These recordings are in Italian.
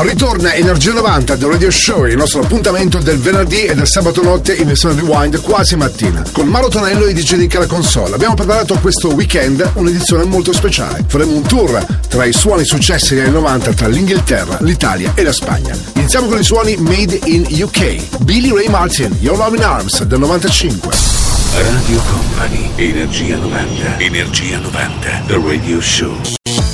Ritorna Energia 90 del Radio Show, il nostro appuntamento del venerdì e del sabato notte in versione rewind quasi mattina. Con Maro Tonello e DJ Nick alla console. Abbiamo preparato questo weekend un'edizione molto speciale. Faremo un tour tra i suoni successi negli anni 90 tra l'Inghilterra, l'Italia e la Spagna. Iniziamo con i suoni made in UK. Billy Ray Martin, Your Love in Arms del 95. Radio Company, Energia 90. Energia 90. The Radio Show.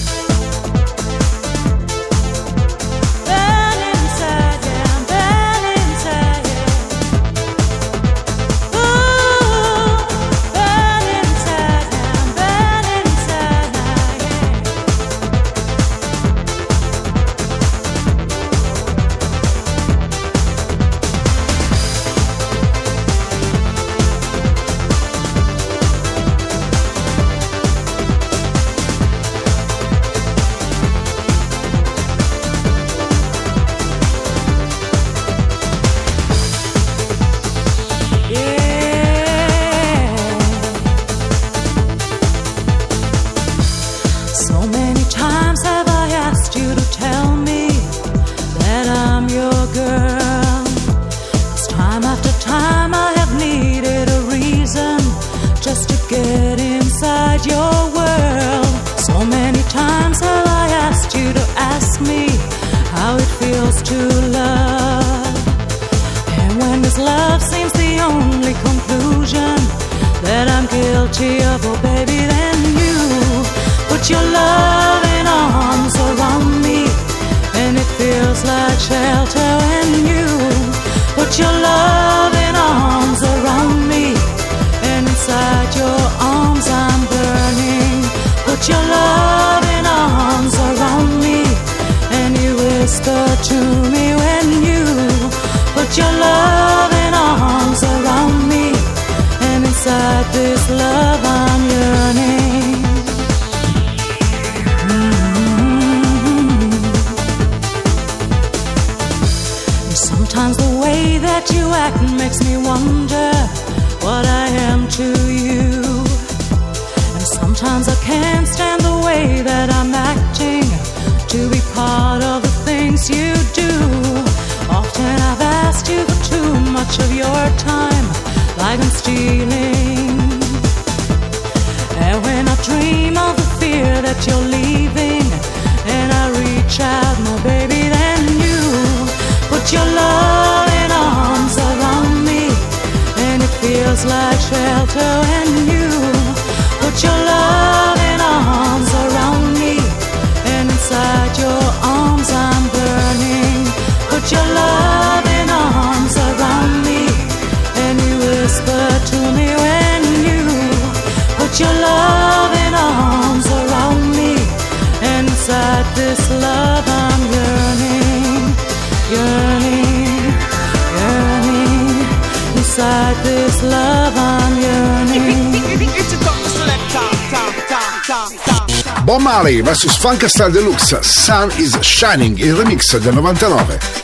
Bob Marley vs Funk Star Deluxe Sun is Shining, il remix del 99.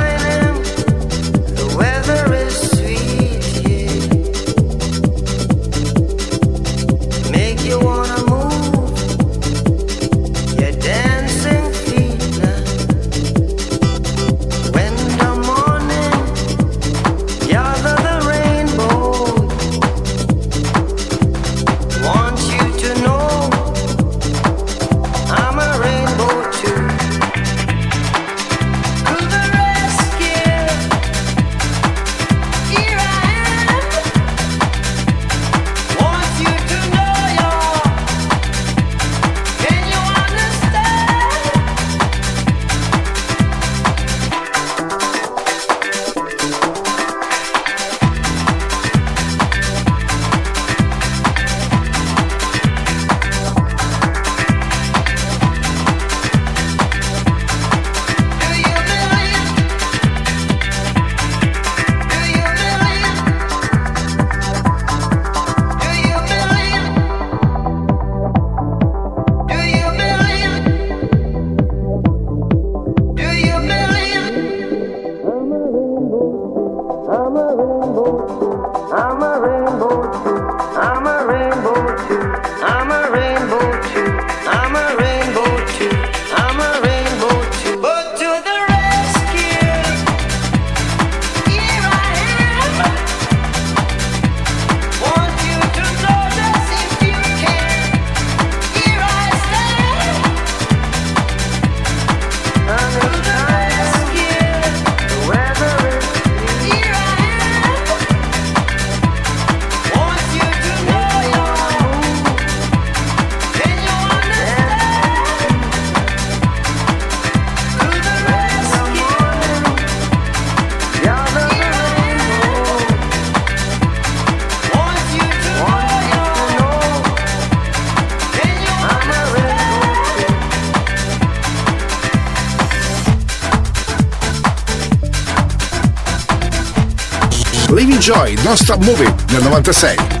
Don't Stop Moving del 96.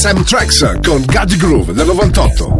SM Tracks con Gaddy Groove del 98.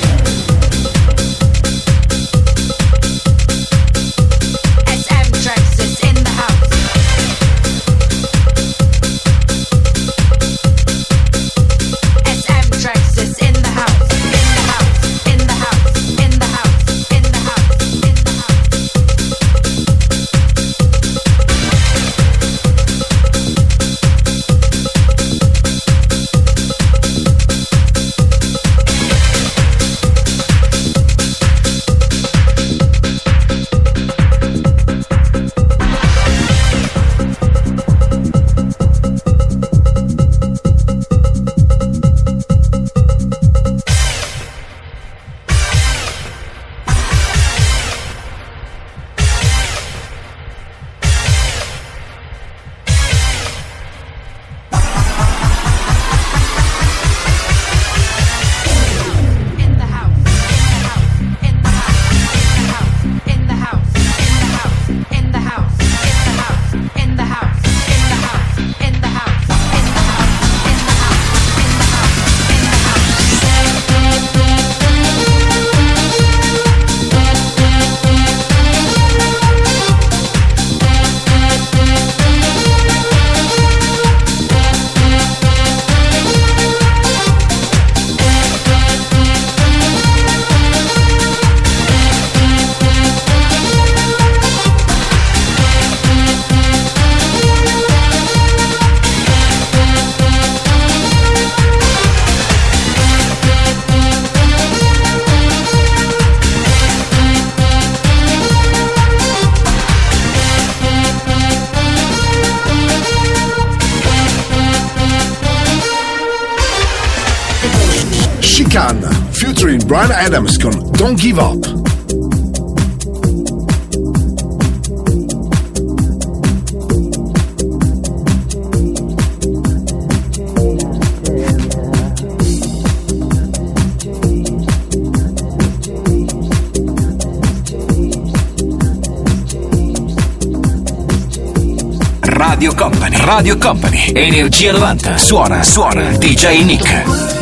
Adams con Don't Give Up. Radio Company, Radio Company, Energia 90, suona, suona, DJ Nick.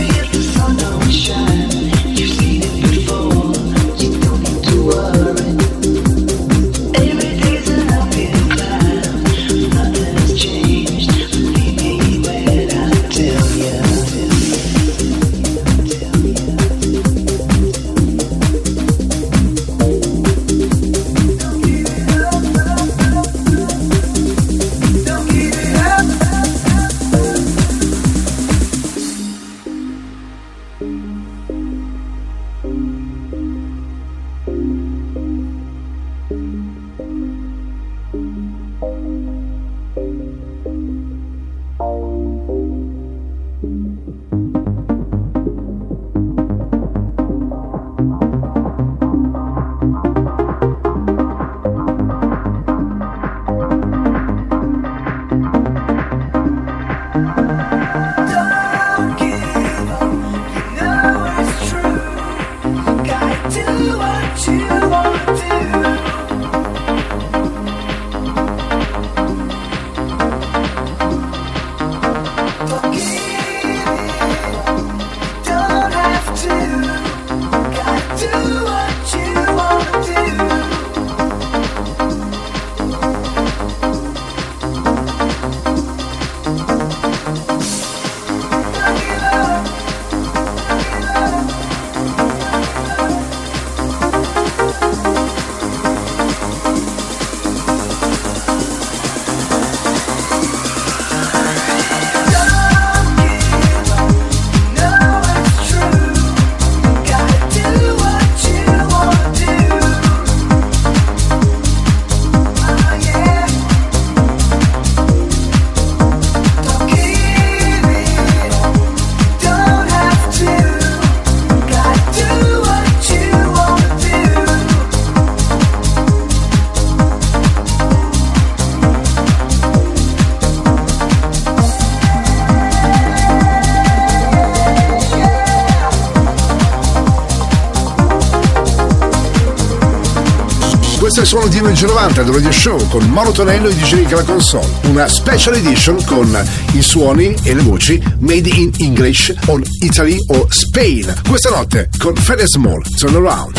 Questo è il suono di Energia 90 del Radio Show con Mauro Tonello e DJ che la console. Una special edition con i suoni e le voci made in English on Italy o Spain. Questa notte con Fede Small, Turn Around.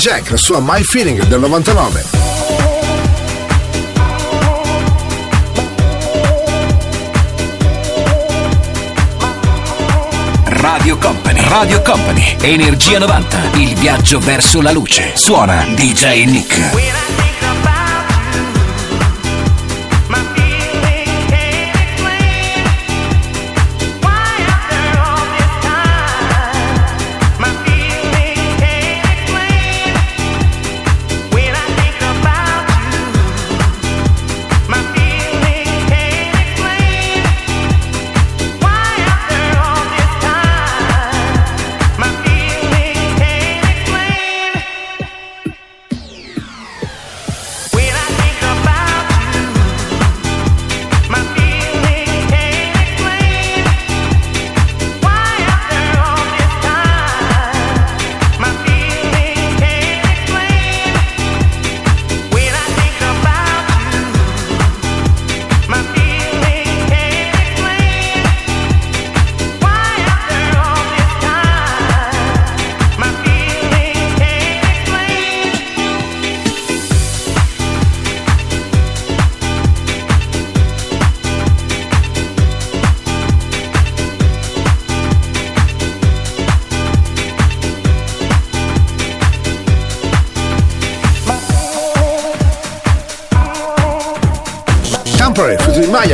Jack, la sua My Feeling del 99. Radio Company, Radio Company, Energia 90, il viaggio verso la luce. Suona DJ Nick.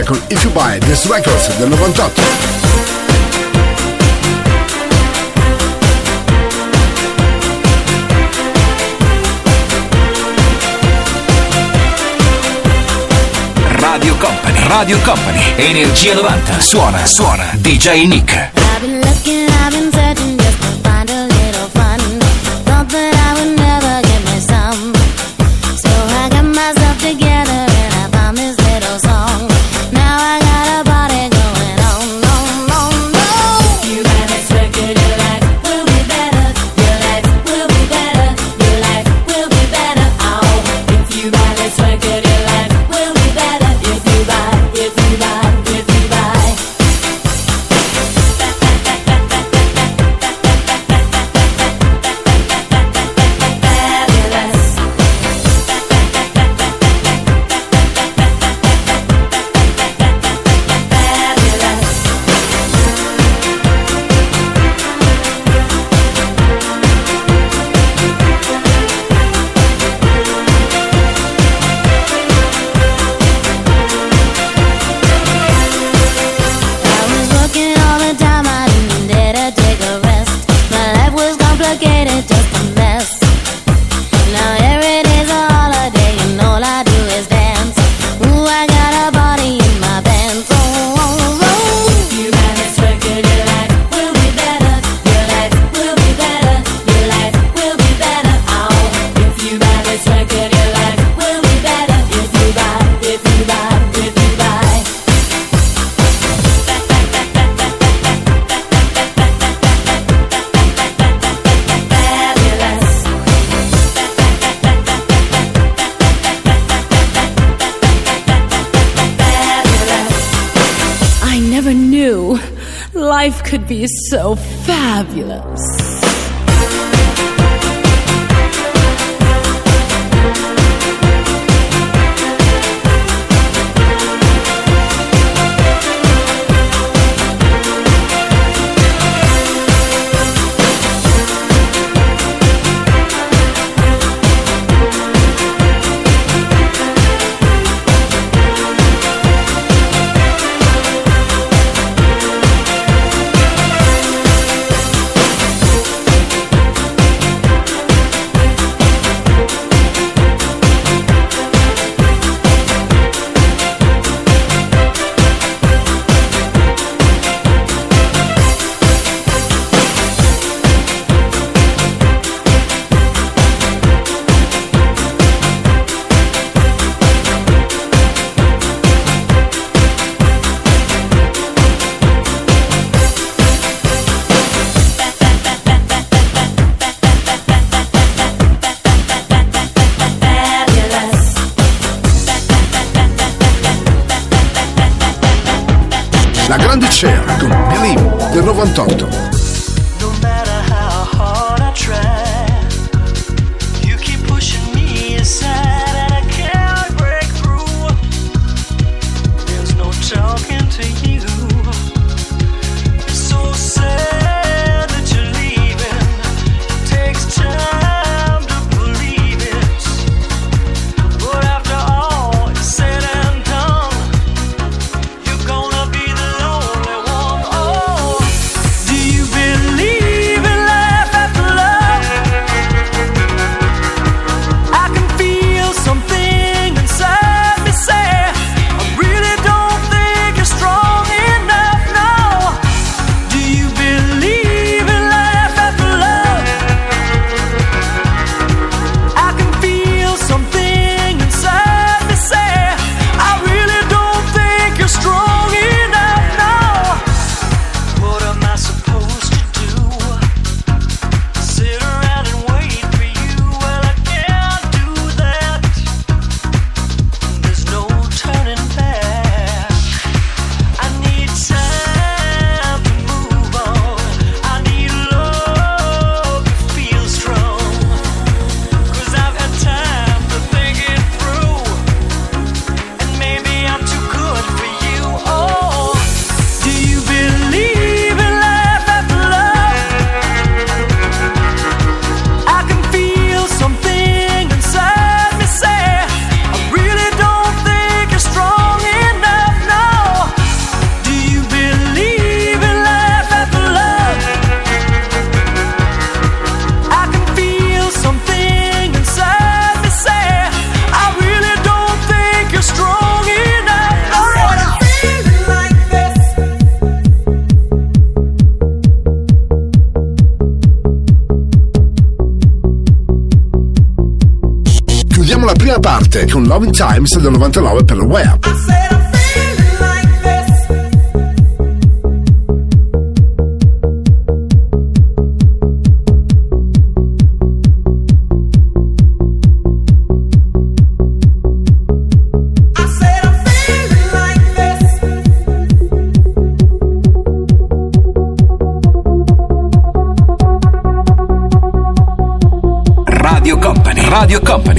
Con If You Buy This Records del 98. Radio Company, Radio Company, Energia 90, suona, suona, DJ Nick. Be so fabulous. Prima parte con Loving Times del 99 per Web.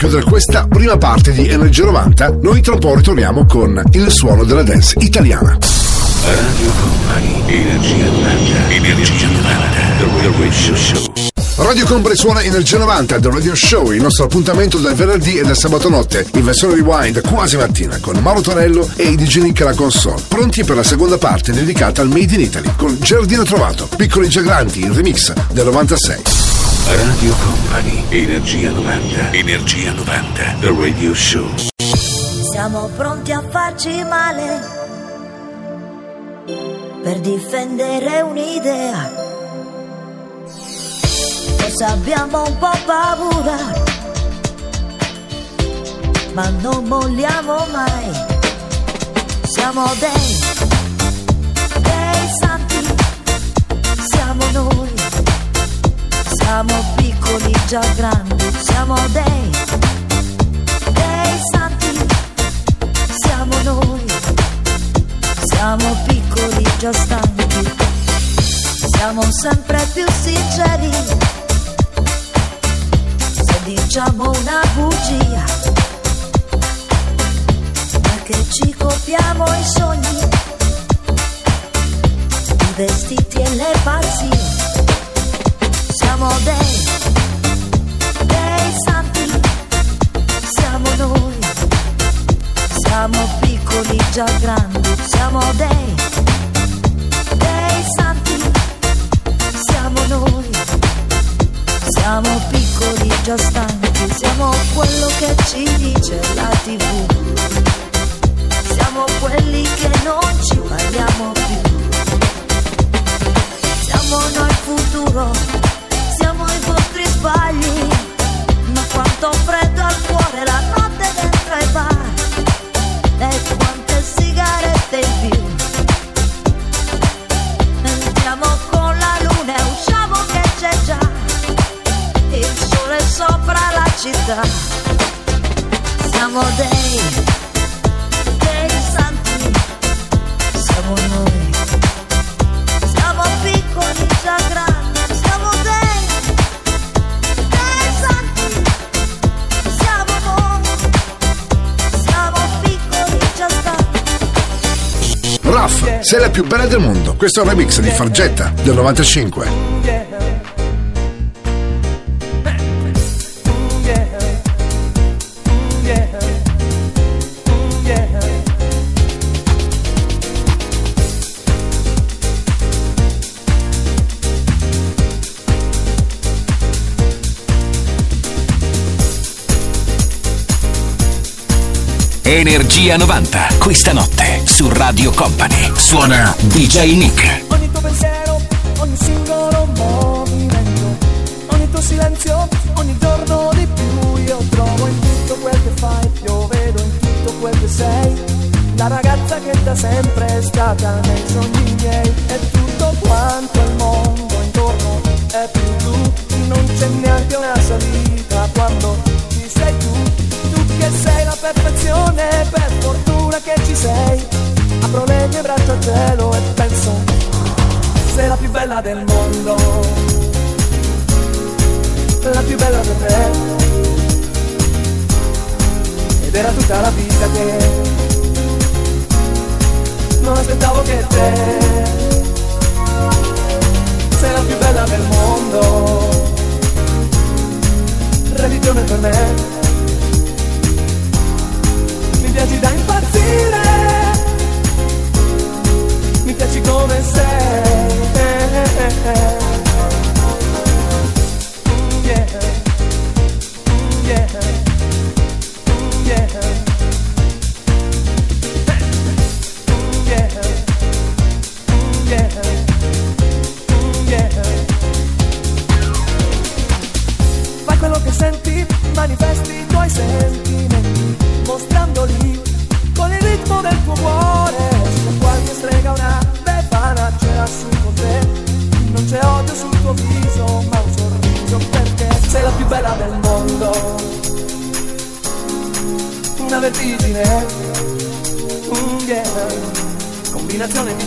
Chiudere questa prima parte di Energia 90, noi tra un po' ritorniamo con il suono della dance italiana. Radio Company, Energia 90, Energia 90, The Radio Show. Radio Company suona Energia 90 The Radio Show, il nostro appuntamento del venerdì e del sabato notte, in versione rewind quasi mattina, con Mauro Tonello e i DJ Nick alla console, pronti per la seconda parte dedicata al Made in Italy, con Giardino Trovato, Piccoli Giganti, il remix del 96. Radio Company, Energia 90, Energia 90, The Radio Show. Siamo pronti a farci male per difendere un'idea. Forse abbiamo un po' paura, ma non molliamo mai. Siamo dei, siamo piccoli già grandi, siamo dei, dei santi, siamo noi, siamo piccoli già stanchi, siamo sempre più sinceri, se diciamo una bugia, perché ci copiamo i sogni, i vestiti e le pazzie siamo dei, dei santi, siamo noi, siamo piccoli già grandi, siamo dei, dei santi, siamo noi, siamo piccoli già stanchi, siamo quello che ci dice la tv, siamo quelli che non ci parliamo più. Siamo noi il vostri sbagli, ma quanto freddo al cuore la notte dentro ai e quante sigarette in più. Andiamo con la luna e usciamo che c'è già il sole sopra la città. Siamo dei sei la più bella del mondo. Questo è un remix di Fargetta del 95. Energia 90, questa notte su Radio Company. Suona DJ Nick. Ogni tuo pensiero, ogni singolo movimento, ogni tuo silenzio, ogni giorno di più io trovo in tutto quel che fai, io vedo in tutto quel che sei, la ragazza che da sempre è stata nei sogni miei, e tutto quanto il mondo intorno è più tu, non c'è neanche una salita quando perfezione, per fortuna che ci sei, apro le mie braccia al cielo e penso sei la più bella del mondo, la più bella per me. Ed era tutta la vita che non aspettavo che te sei la più bella del mondo, religione per me. Mi piaci da impazzire mi piaci come sei. Mm, yeah. Mm, yeah. Mm, yeah.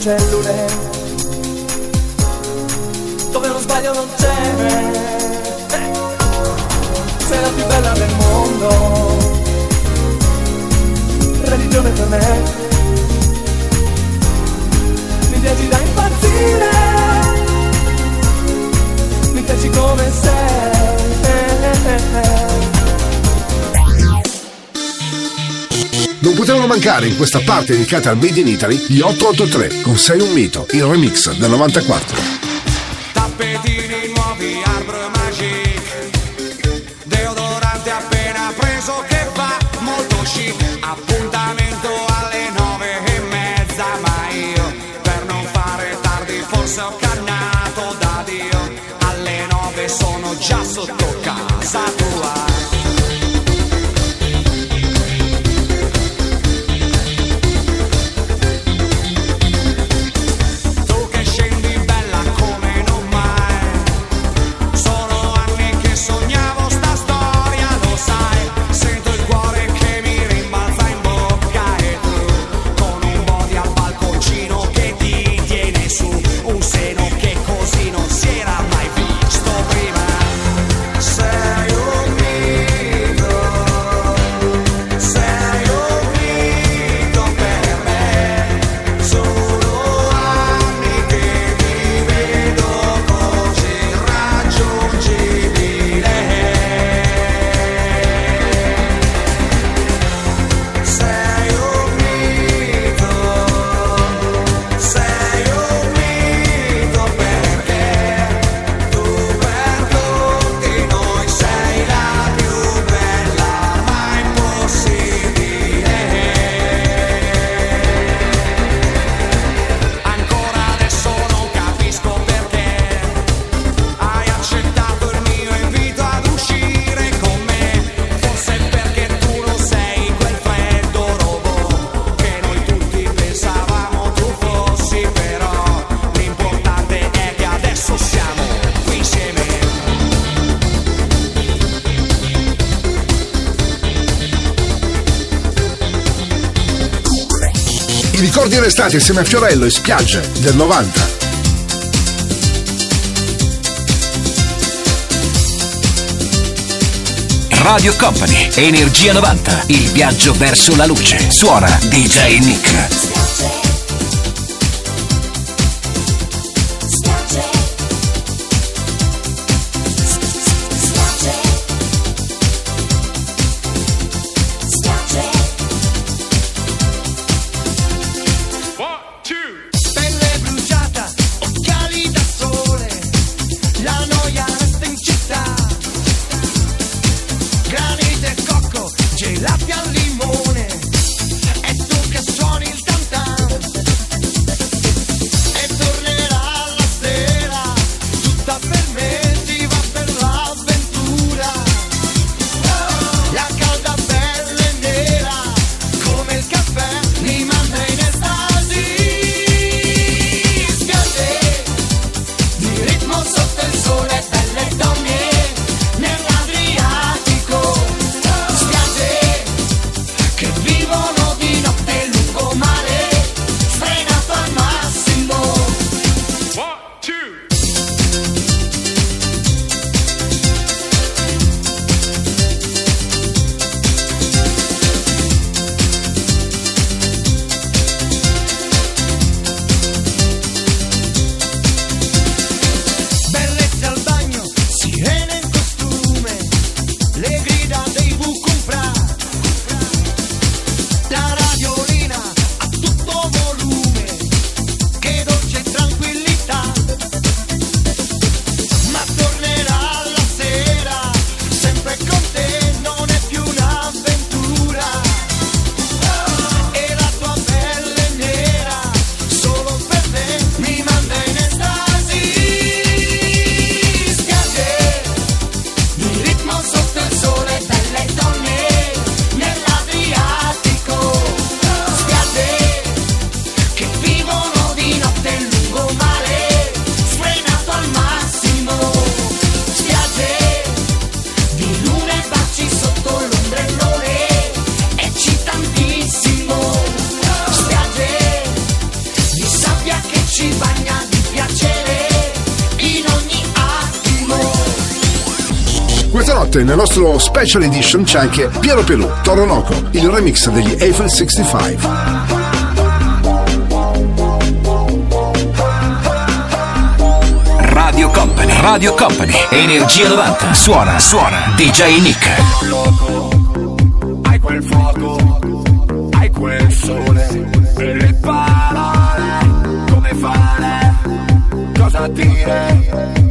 Cellule, Mancare in questa parte dedicata al Made in Italy gli 883 con Sei un mito, il remix del 94. L'estate insieme a Fiorello e spiagge del 90. Radio Company, Energia 90, il viaggio verso la luce. Suona DJ Nick. Nel nostro special edition c'è anche Piero Pelù, Toro Noco, il remix degli Eiffel 65. Radio Company, Radio Company, Energia 90, suona, suona, DJ Nick. Hai quel fuoco, hai quel sole, le parole, come fare, cosa dire,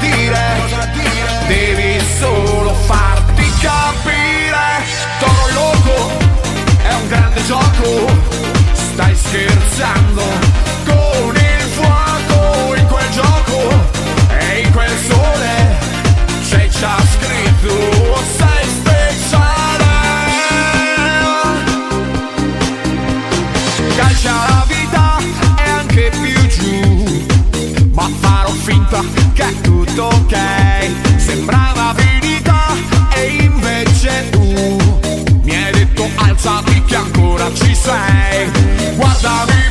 dire devi solo farti capire. Toro loco è un grande gioco. Stai scherzando con il fuoco. In quel gioco e in quel sole c'è già scritto tutto ok. Sembrava finita e invece tu mi hai detto alzati che ancora ci sei. Guardami,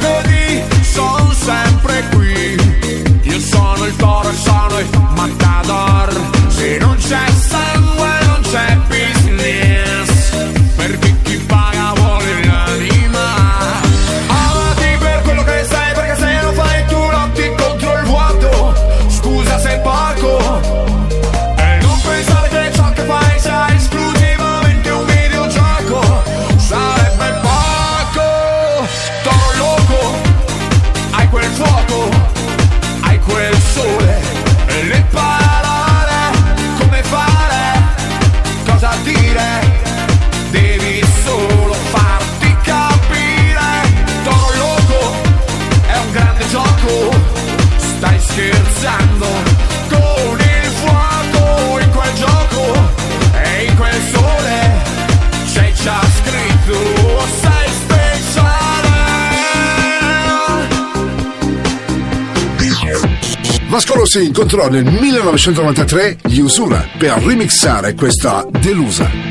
Vasco Rossi incontrò nel 1993 gli Usura per remixare questa Delusa.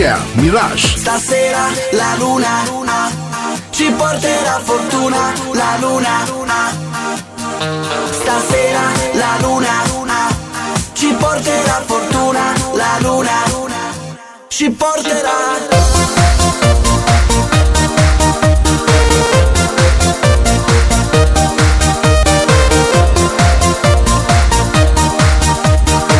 Scare, Mirage. Stasera la luna, luna ci porterà fortuna, la luna, luna. Stasera la luna, luna ci porterà fortuna, la luna, luna ci porterà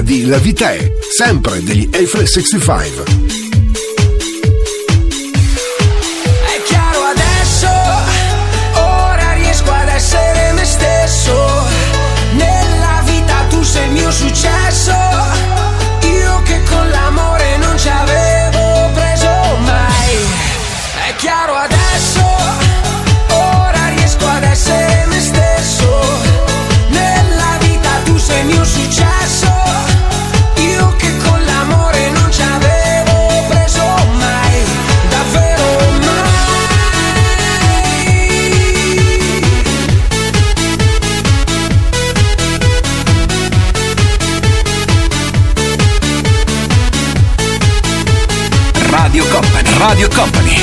Di La Vita è, sempre degli Eiffel 65.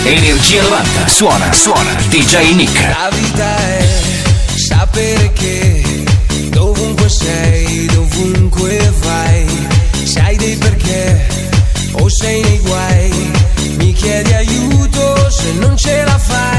Energia 90. Suona, suona, DJ Nick. La vita è sapere che dovunque sei, dovunque vai, sai dei perché o sei nei guai. Mi chiedi aiuto se non ce la fai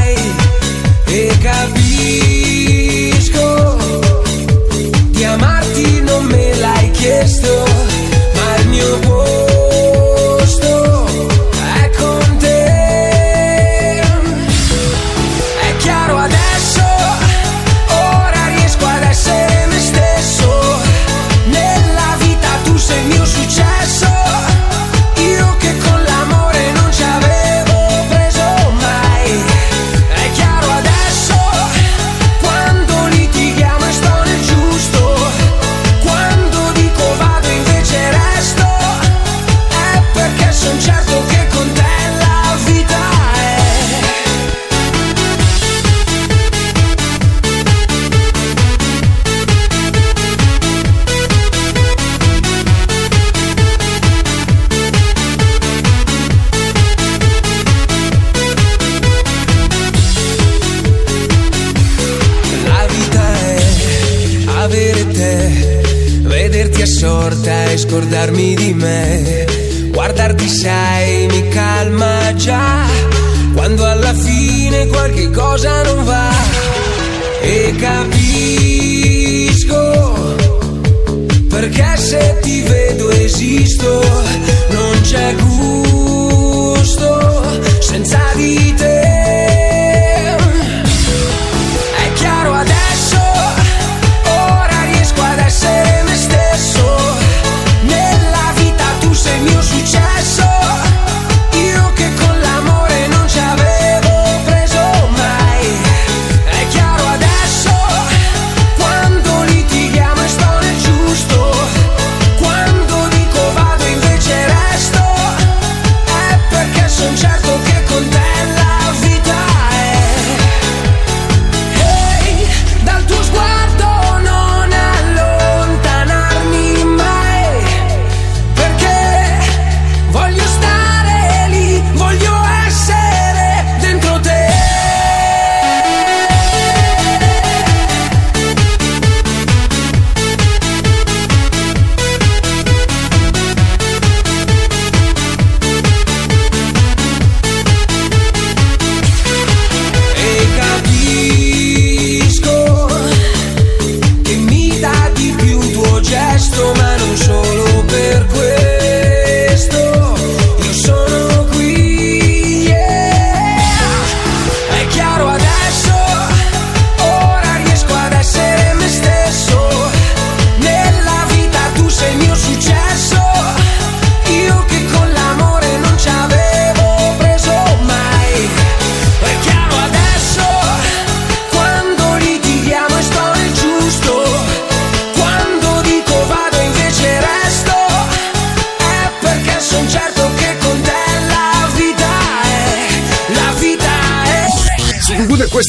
Perché se ti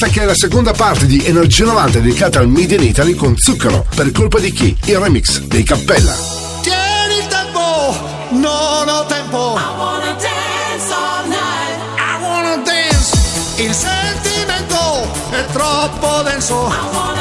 questa che è la seconda parte di Energia 90 dedicata al Made in Italy con Zucchero. Per colpa di chi? Il remix dei Cappella. Tieni il tempo, non ho tempo. I wanna dance all night. I wanna dance. Il sentimento è troppo denso. I wanna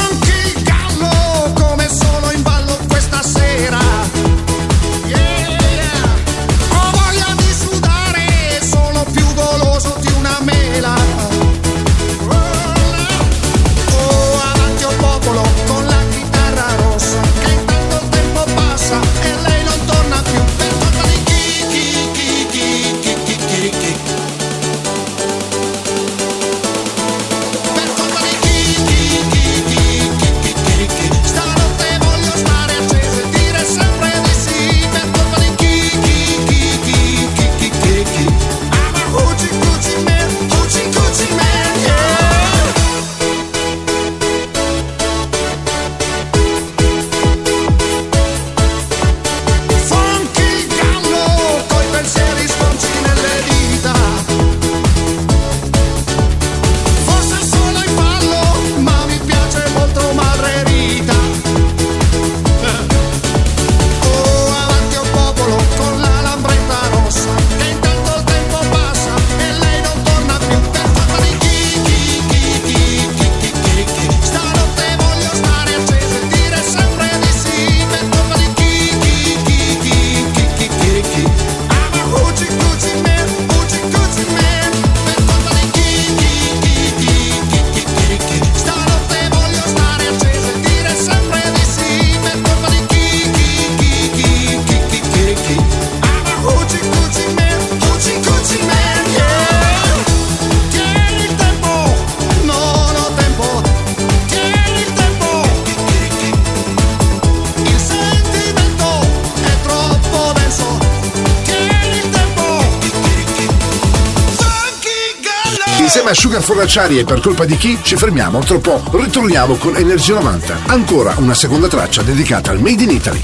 Bracciari e per colpa di chi? Ci fermiamo troppo. Ritorniamo con Energia 90. Ancora una seconda traccia dedicata al Made in Italy.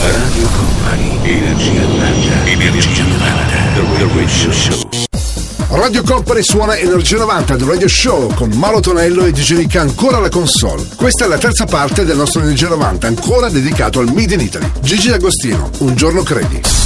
Radio Company, Energia 90, Energia 90, The Radio Show. Radio Company suona Energia 90 del Radio Show con Mauro Tonello e Digenica ancora alla console. Questa è la terza parte del nostro Energia 90, ancora dedicato al Made in Italy. Gigi D'Agostino, un giorno credi.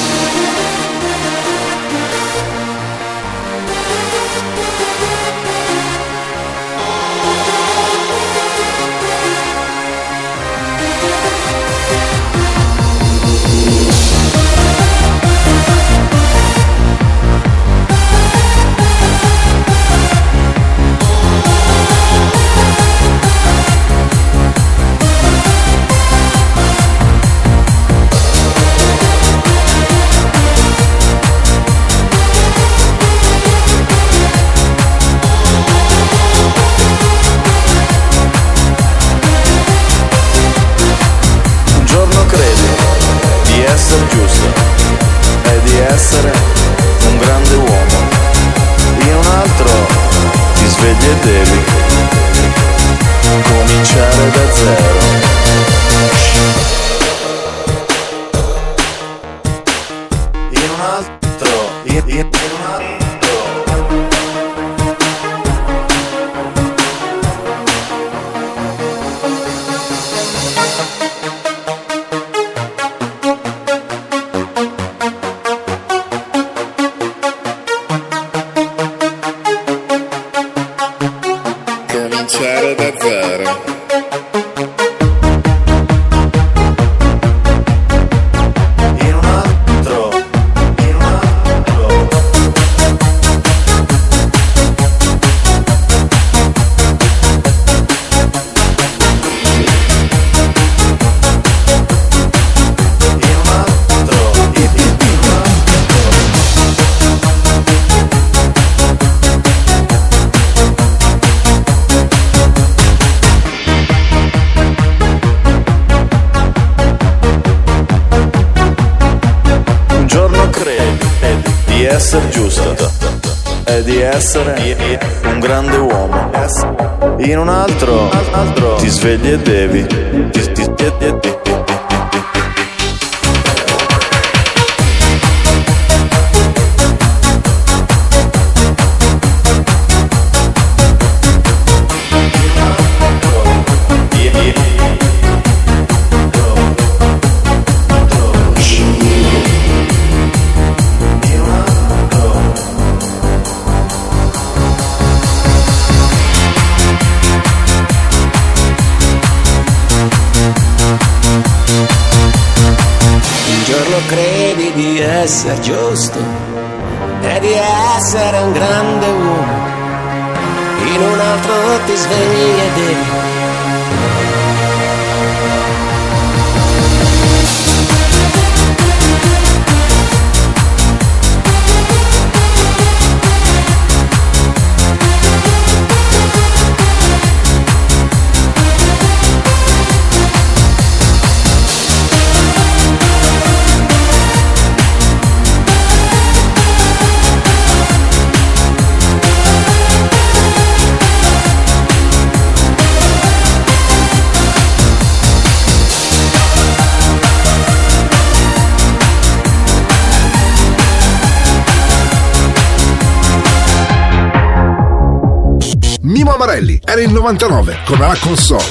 99 come la console.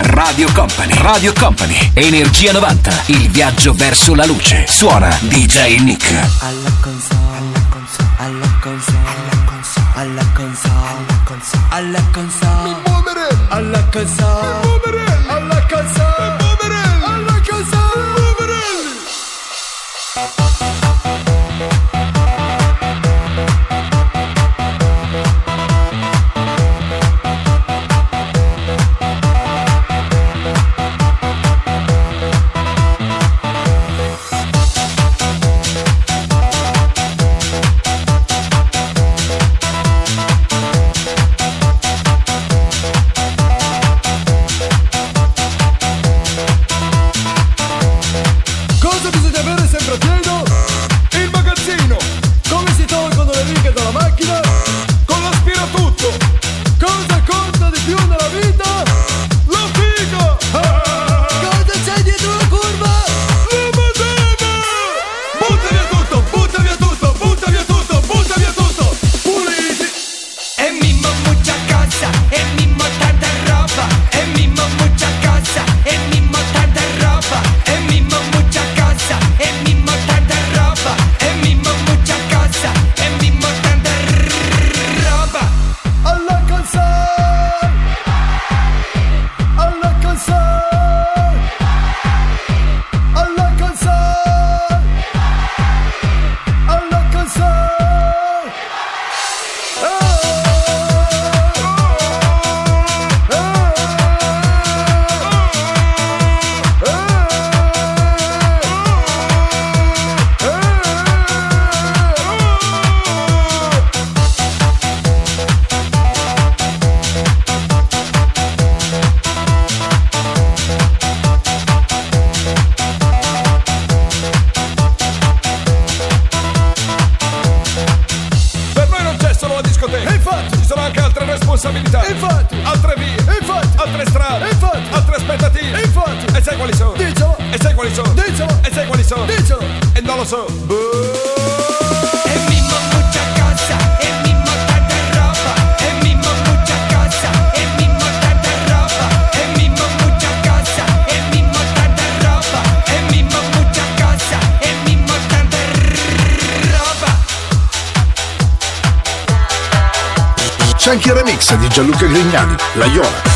Radio Company, Radio Company, Energia 90, il viaggio verso la luce. Suona DJ Nick. Alla console. c'è anche il remix di Gianluca Grignani, La Iola.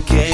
to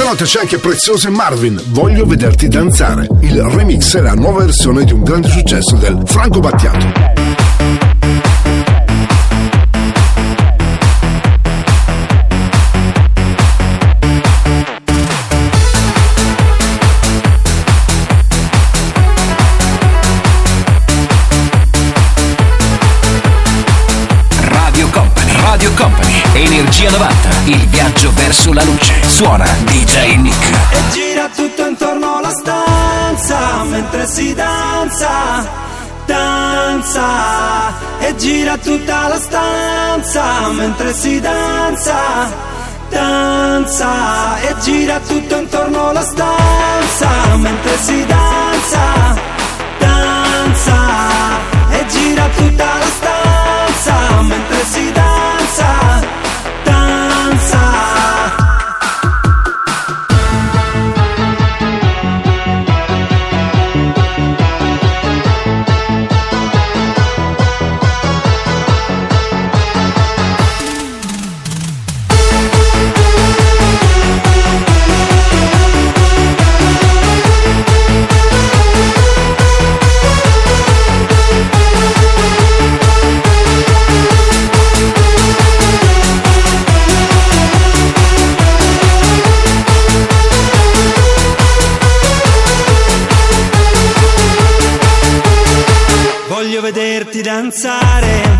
Questa notte c'è anche Prezioso e Marvin, Voglio vederti danzare. Il remix è la nuova versione di un grande successo del Franco Battiato. viaggio verso la luce. Suona DJ Nick. E gira tutto intorno alla stanza mentre si danza. Danza e gira tutta la stanza mentre si danza. Danza e gira tutto intorno alla stanza mentre si danza. Danza e gira tutta la stanza. vederti danzare.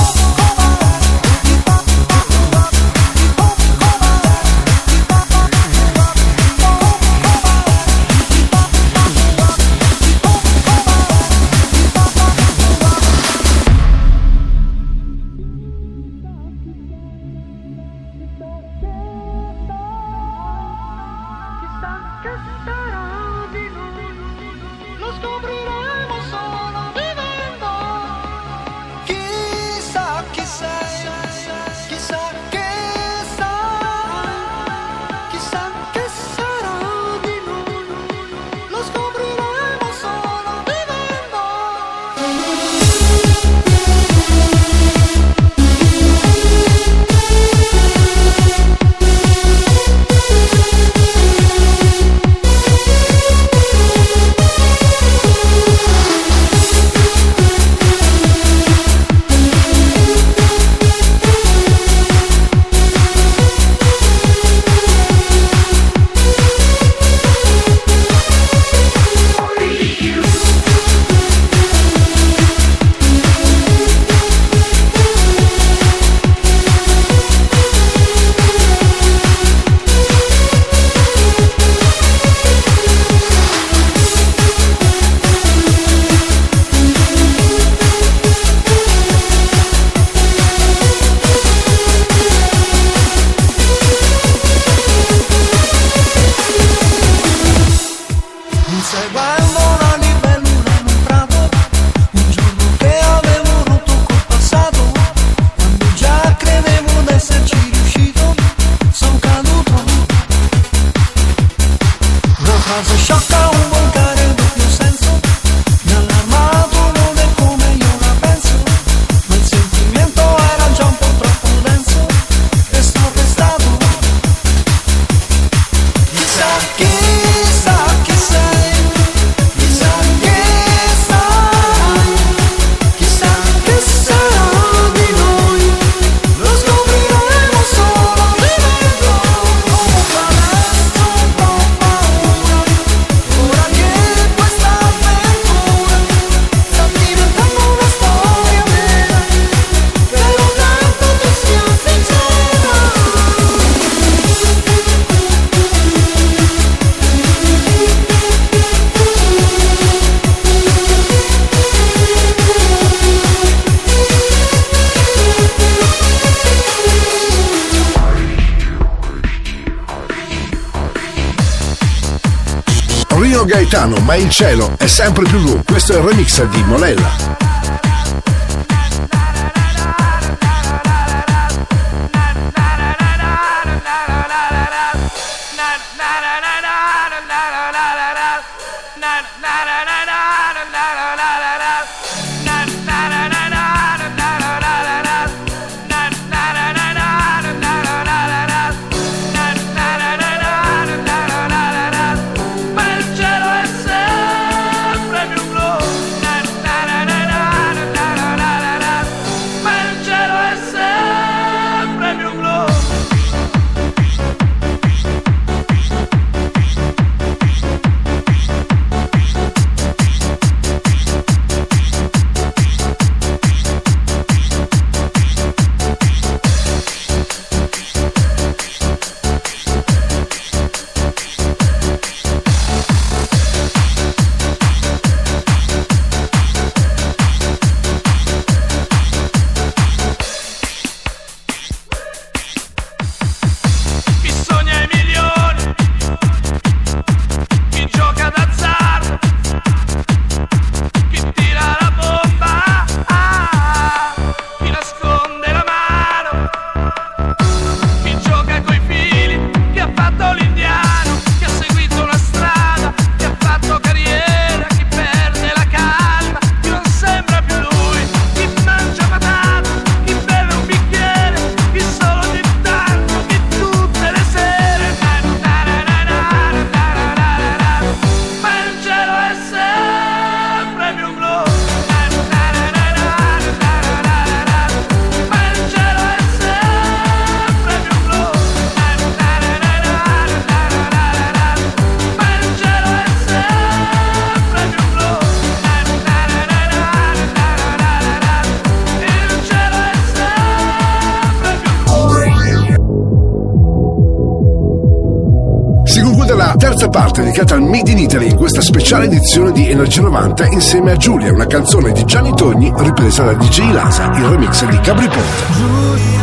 sempre più lungo. Questo è il remix di Monella. speciale edizione di Energia 90 insieme a Giulia, una canzone di Gianni Togni ripresa da DJ Lasa, il remix di Capriponte.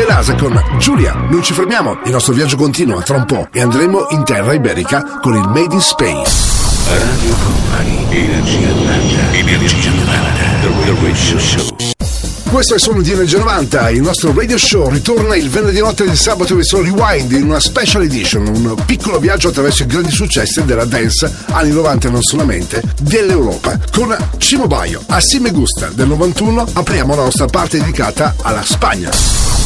C'è l'ASA con Giulia. Non ci fermiamo, il nostro viaggio continua tra un po' e andremo in terra iberica con il Made in Space. Radio Company, Energia 90, Energia 90, The Radio Show. Questo è il suono di Energia 90, il nostro radio show ritorna il venerdì notte del sabato verso Rewind in una special edition, un piccolo viaggio attraverso i grandi successi della dance anni 90 e non solamente dell'Europa. Con Cimo Baio, a Gusta del 91 apriamo la nostra parte dedicata alla Spagna.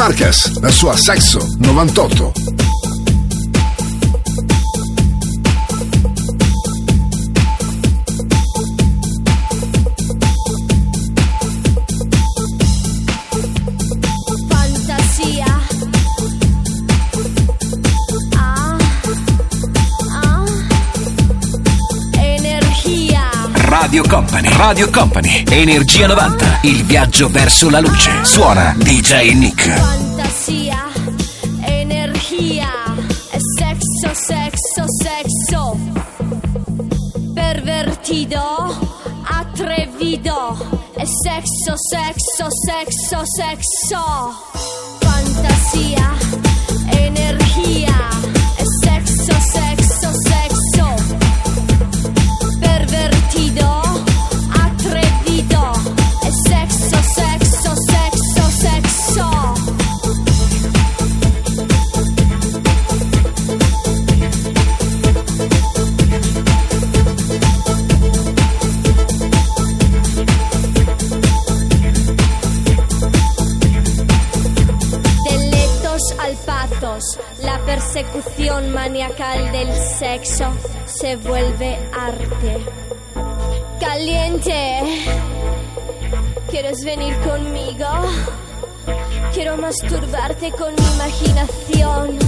Marquez, la sua Sexo 98. Radio Company, Radio Company, Energia 90, il viaggio verso la luce. Suona DJ Nick. Fantasia. Energia. Sexo, sexo, sexo. Pervertido. Atrevido. Sexo, sexo, sexo, sexo. Quiero masturbarte con mi imaginación.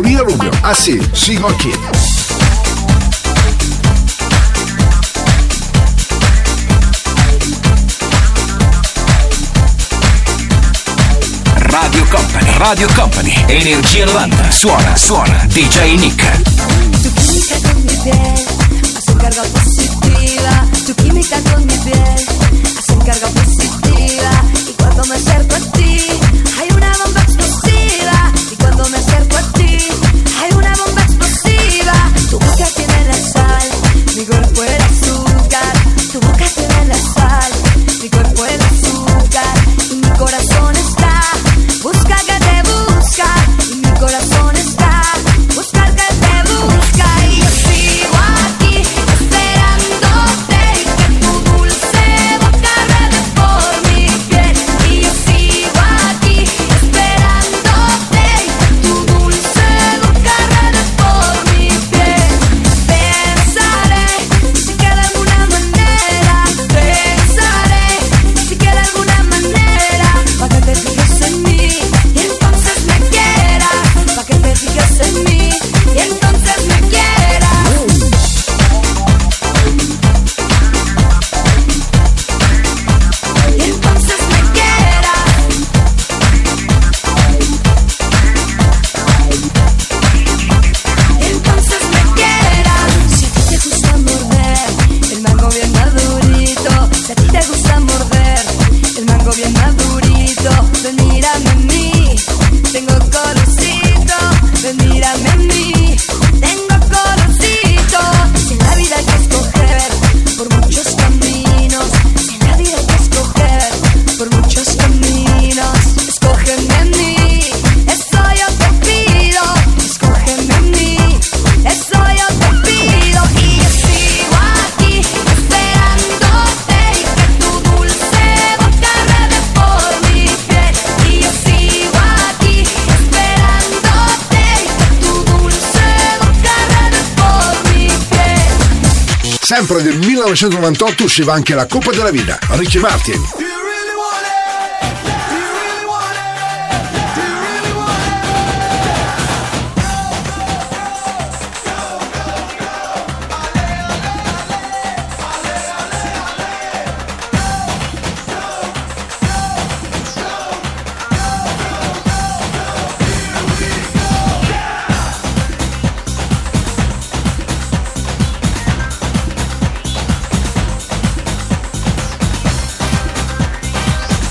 Paulina Rubio. Assim, sigam aqui. Radio Company, Radio Company, Energia 90, suona, suona, DJ Nick. Tu química con mi piel, hacen carga positiva. Tu química con mi piel, hacen carga positiva. E quando me acerco a ti. sempre del 1998 usciva anche la Coppa della Vida. Ricky Martin,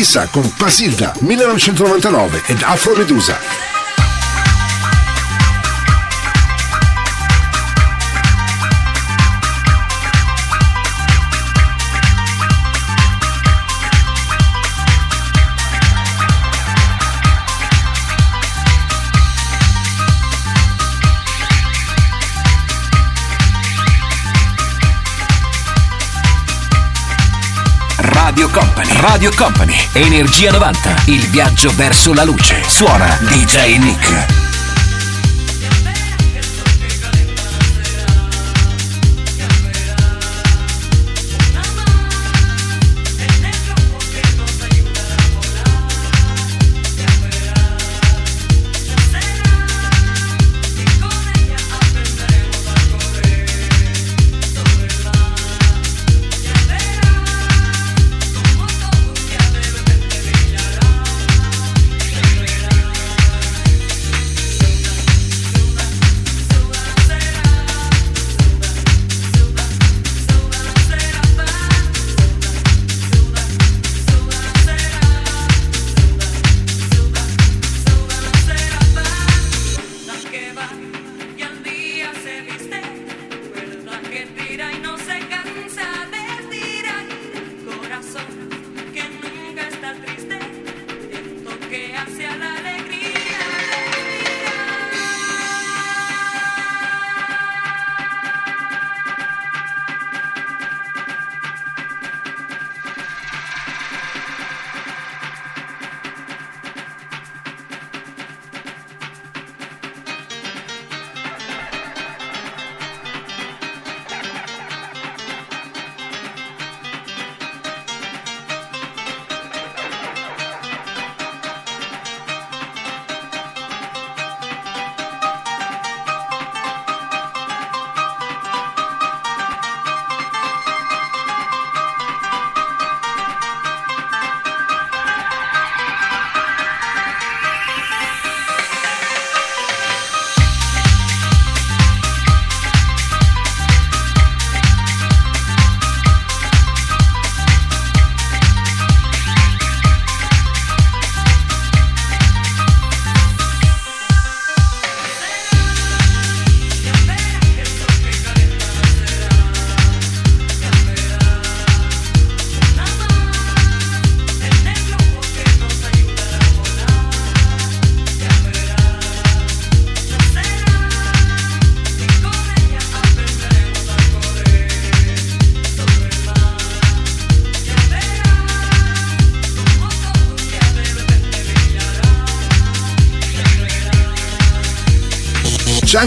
Ibiza con Pasilda 1999 ed Afro Medusa. Radio Company, Energia 90, il viaggio verso la luce. Suona DJ Nick.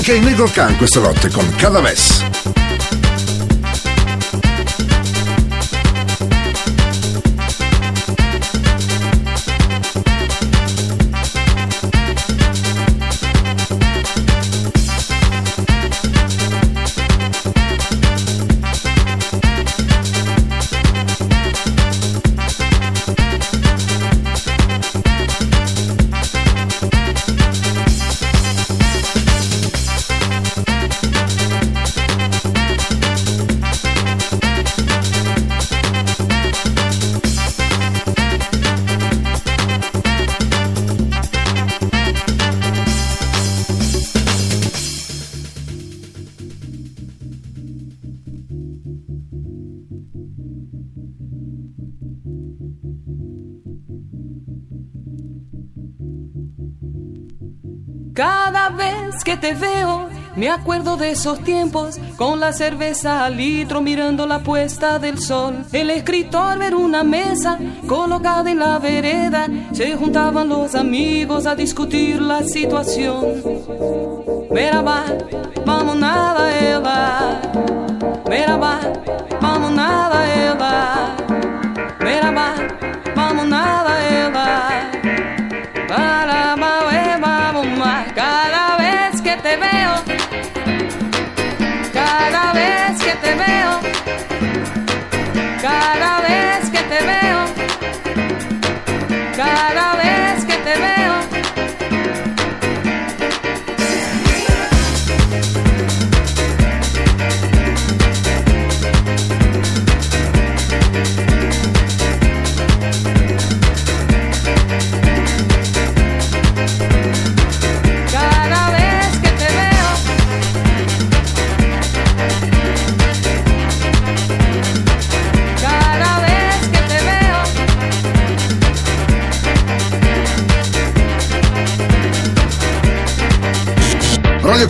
Anche il Negro Khan questa notte con Cadaves. De esos tiempos, con la cerveza al litro mirando la puesta del sol. El escritor ver una mesa colocada en la vereda, se juntaban los amigos a discutir la situación. Merhaba, vamos nada ela. Merhaba, vamos nada ela.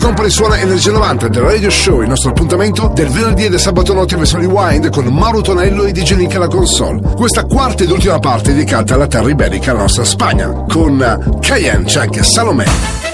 Company suona Energia 90 del Radio Show, il nostro appuntamento del venerdì e del sabato notte verso Rewind con Mauro Tonello e DJ Nick alla console. Questa quarta ed ultima parte è dedicata alla terra iberica, la nostra Spagna. Con eh, Cayenne c'è anche Salomè.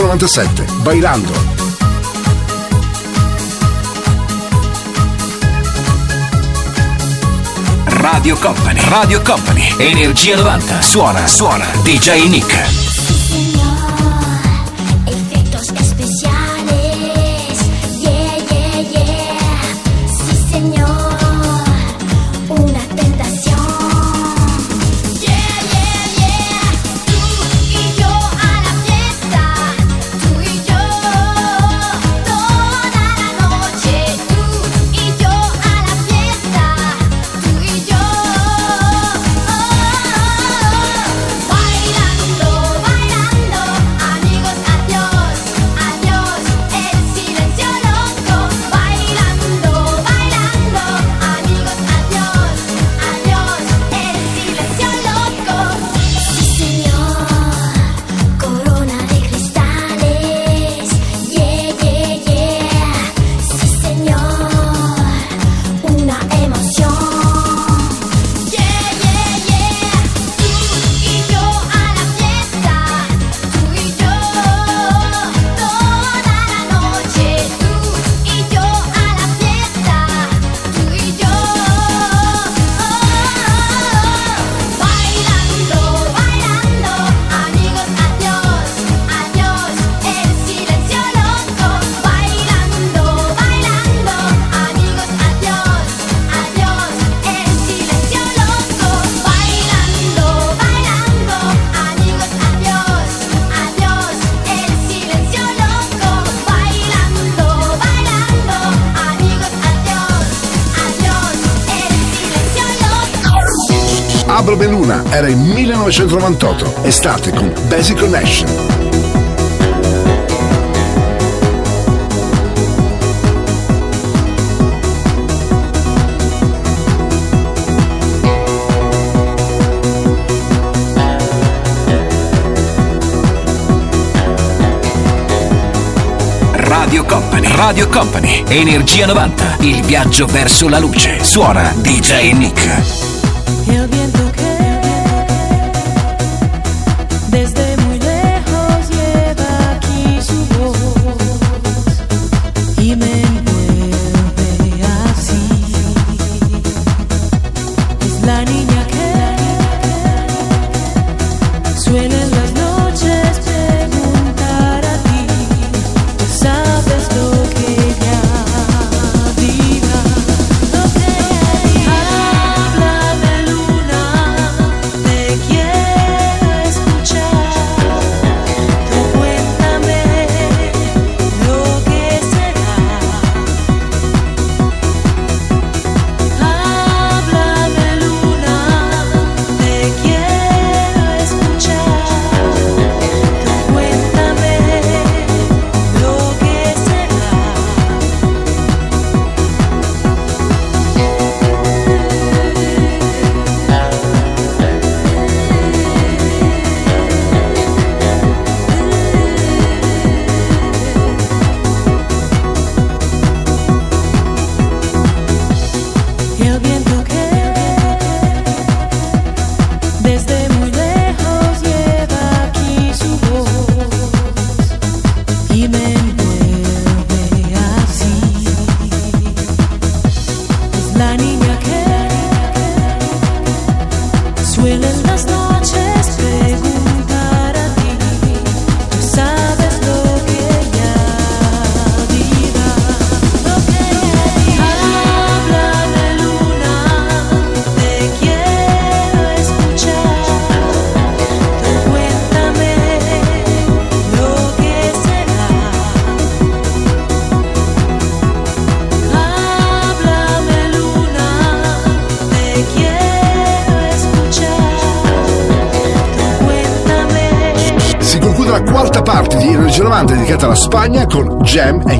1997, Bailando. Radio Company, Radio Company, Energia 90, suona, suona, DJ Nick. 1998. Estate con Basic Connection. Radio Company. Radio Company. Energia 90. Il viaggio verso la luce. Suona DJ Nick. Jam and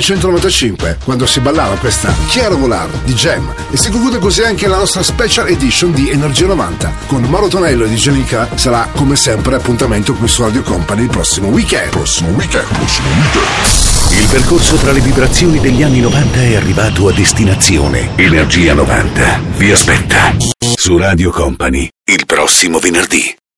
1995, quando si ballava questa Chiaro Volar di Gem. E si conclude così anche la nostra special edition di Energia 90. Con Mauro Tonello e di sarà come sempre appuntamento qui su Radio Company il prossimo weekend. Prossimo weekend, prossimo weekend. Il percorso tra le vibrazioni degli anni 90 è arrivato a destinazione. Energia 90 vi aspetta su Radio Company il prossimo venerdì.